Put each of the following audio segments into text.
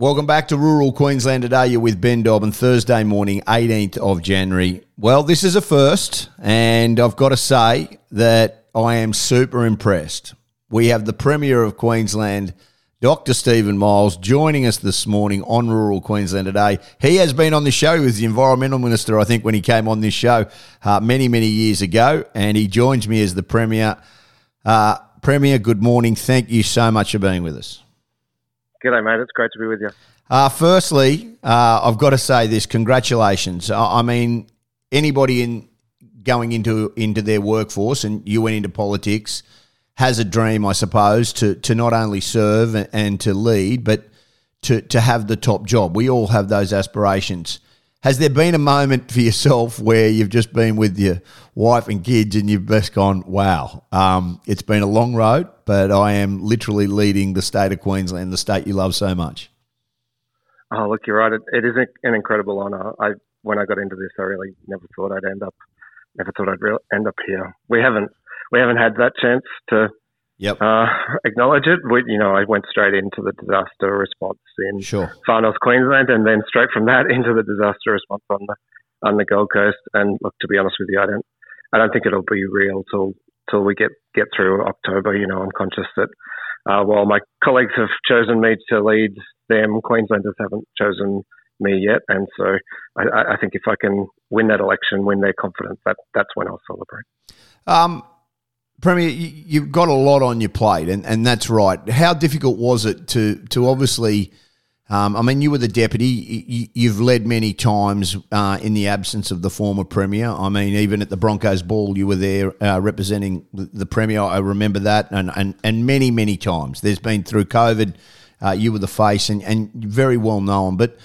Welcome back to Rural Queensland today. You're with Ben Dobbin, Thursday morning, 18th of January. Well, this is a first, and I've got to say that I am super impressed. We have the Premier of Queensland, Dr. Steven Miles, joining us this morning on Rural Queensland today. He has been on the show with the Environmental Minister, I think, when he came on this show uh, many, many years ago, and he joins me as the Premier. Uh, Premier, good morning. Thank you so much for being with us. G'day, mate. It's great to be with you. Uh, firstly, uh, I've got to say this: congratulations. I, I, mean, anybody in going into into their workforce, and you went into politics, has a dream, I suppose, to to not only serve and, and to lead, but to to have the top job. We all have those aspirations. Has there been a moment for yourself where you've just been with your wife and kids and you've just gone, wow, um, it's been a long road, but I am literally leading the state of Queensland, the state you love so much? Oh, look, you're right. it, it is an incredible honour. I when I got into this, I really never thought I'd end up, never thought I'd re- end up here. We haven't we haven't had that chance to yep. uh, acknowledge it. We, you know, I went straight into the disaster response in sure. far north Queensland, and then straight from that into the disaster response on the on the Gold Coast. And look, to be honest with you, I don't I don't think it'll be real till till we get get through October. You know, I'm conscious that uh, while my colleagues have chosen me to lead them, Queenslanders haven't chosen me yet, and so I, I think if I can win that election, win their confidence, that that's when I'll celebrate. Um, Premier, you've got a lot on your plate, and, and that's right. How difficult was it to to obviously? Um, I mean, you were the deputy. You, have led many times uh, in the absence of the former premier. I mean, even at the Broncos ball, you were there uh, representing the premier. I remember that, and, and and many many times. There's been through COVID, uh, you were the face, and and very well known. But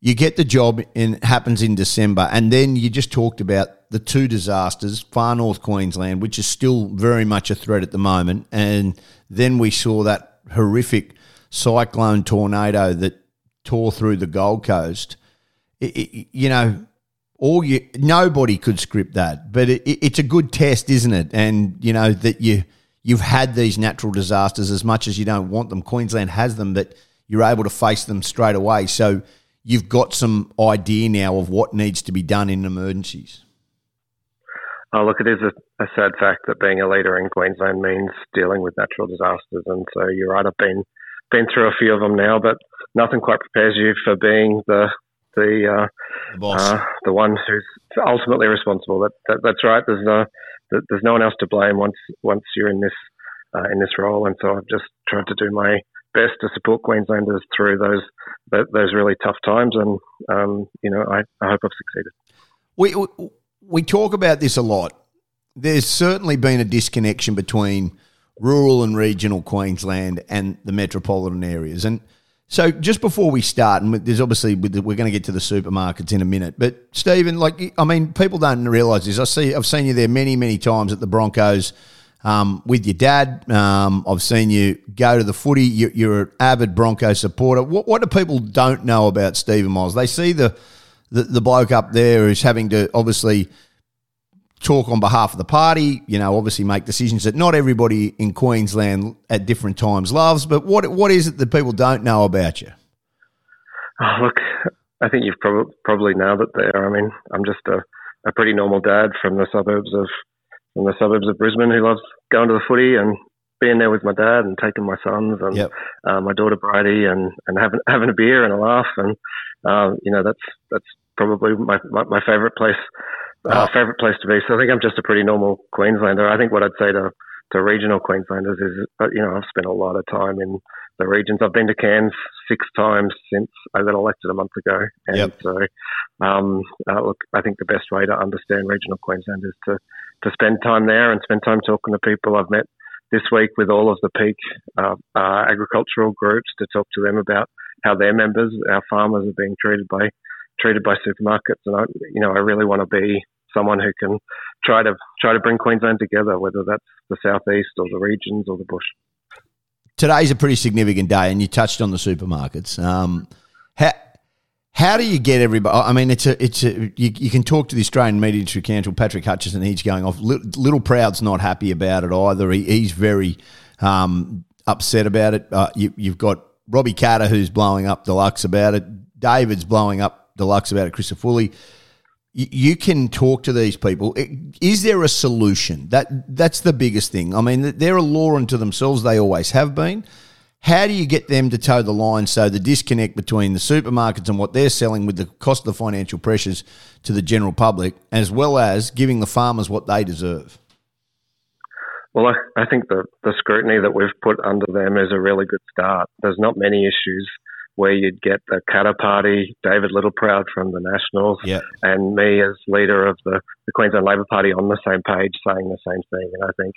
you get the job and happens in December, and then you just talked about the two disasters, far north Queensland, which is still very much a threat at the moment, and then we saw that horrific cyclone tornado that tore through the Gold Coast. It, it, you know, all you nobody could script that, but it, it's a good test, isn't it? And you know that you you've had these natural disasters as much as you don't want them. Queensland has them, but you're able to face them straight away. So you've got some idea now of what needs to be done in emergencies. Oh, look, it is a, a, sad fact that being a leader in Queensland means dealing with natural disasters, and so you're right. I've been been through a few of them now, but nothing quite prepares you for being the the uh, the, boss. Uh, the one who's ultimately responsible. That, that that's right. There's no there's no one else to blame once once you're in this uh, in this role, and so I've just tried to do my best to support Queenslanders through those those really tough times, and um, you know I, I hope I've succeeded. We we talk about this a lot. There's certainly been a disconnection between rural and regional Queensland and the metropolitan areas, and so just before we start, and there's obviously we're going to get to the supermarkets in a minute, but Steven, like I mean, people don't realise this. I see, I've seen you there many, many times at the Broncos um, with your dad. Um, I've seen you go to the footy. You're, you're an avid Bronco supporter. What, what, do people don't know about Steven Miles? They see the, the, the bloke up there who's having to obviously talk on behalf of the party. You know, obviously make decisions that not everybody in Queensland at different times loves. But what what is it that people don't know about you? Oh, look, I think you've prob- probably nailed it there. I mean, I'm just a, a pretty normal dad from the suburbs of from the suburbs of Brisbane who loves going to the footy and being there with my dad and taking my sons and yep. uh, my daughter Brady and, and having having a beer and a laugh and uh, you know that's that's probably my my, my favourite place uh, favourite place to be. So I think I'm just a pretty normal Queenslander. I think what I'd say to to regional Queenslanders is, uh, you know, I've spent a lot of time in the regions. I've been to Cairns six times since I got elected a month ago, and yep. so um, uh, look, I think the best way to understand regional Queensland is to to spend time there and spend time talking to people. I've met this week with all of the peak uh, uh, agricultural groups to talk to them about how their members, our farmers, are being treated by treated by supermarkets. And I, you know, I really want to be someone who can try to try to bring Queensland together, whether that's the southeast or the regions or the bush. Today's a pretty significant day, and you touched on the supermarkets. Um, how how do you get everybody? I mean, it's a, it's a, you, you can talk to the Australian Meat Industry Council, Patrick Hutchinson, he's going off. Littleproud's not happy about it either. He, he's very um, upset about it. Uh, you, have got Robbie Katter, who's blowing up deluxe about it. David's blowing up deluxe about it. Christopher Foley. You can talk to these people. Is there a solution? That that's the biggest thing. I mean, they're a law unto themselves. They always have been. How do you get them to toe the line so the disconnect between the supermarkets and what they're selling with the cost of the financial pressures to the general public, as well as giving the farmers what they deserve? Well, I, I think the, the scrutiny that we've put under them is a really good start. There's not many issues where you'd get the Katter Party, David Littleproud from the Nationals, yep. and me as leader of the, the Queensland Labor Party on the same page saying the same thing. And I think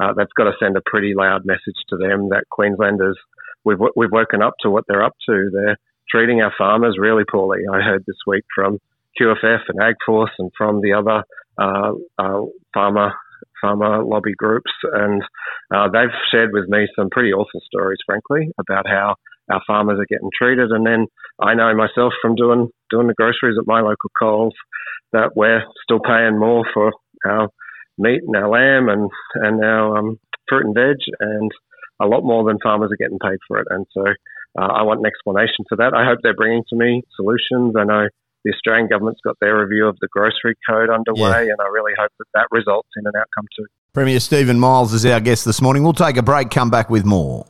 uh, that's got to send a pretty loud message to them that Queenslanders we've we've woken up to what they're up to. They're treating our farmers really poorly. I heard this week from QFF and AgForce and from the other uh, uh, farmer farmer lobby groups, and uh, they've shared with me some pretty awful stories, frankly, about how our farmers are getting treated. And then I know myself from doing doing the groceries at my local Coles that we're still paying more for our meat and our lamb and and our um, fruit and veg, and a lot more than farmers are getting paid for it. And so uh, I want an explanation for that. I hope they're bringing to me solutions. I know the Australian government's got their review of the grocery code underway, yeah. and I really hope that that results in an outcome too. Premier Steven Miles is our guest this morning. We'll take a break, come back with more.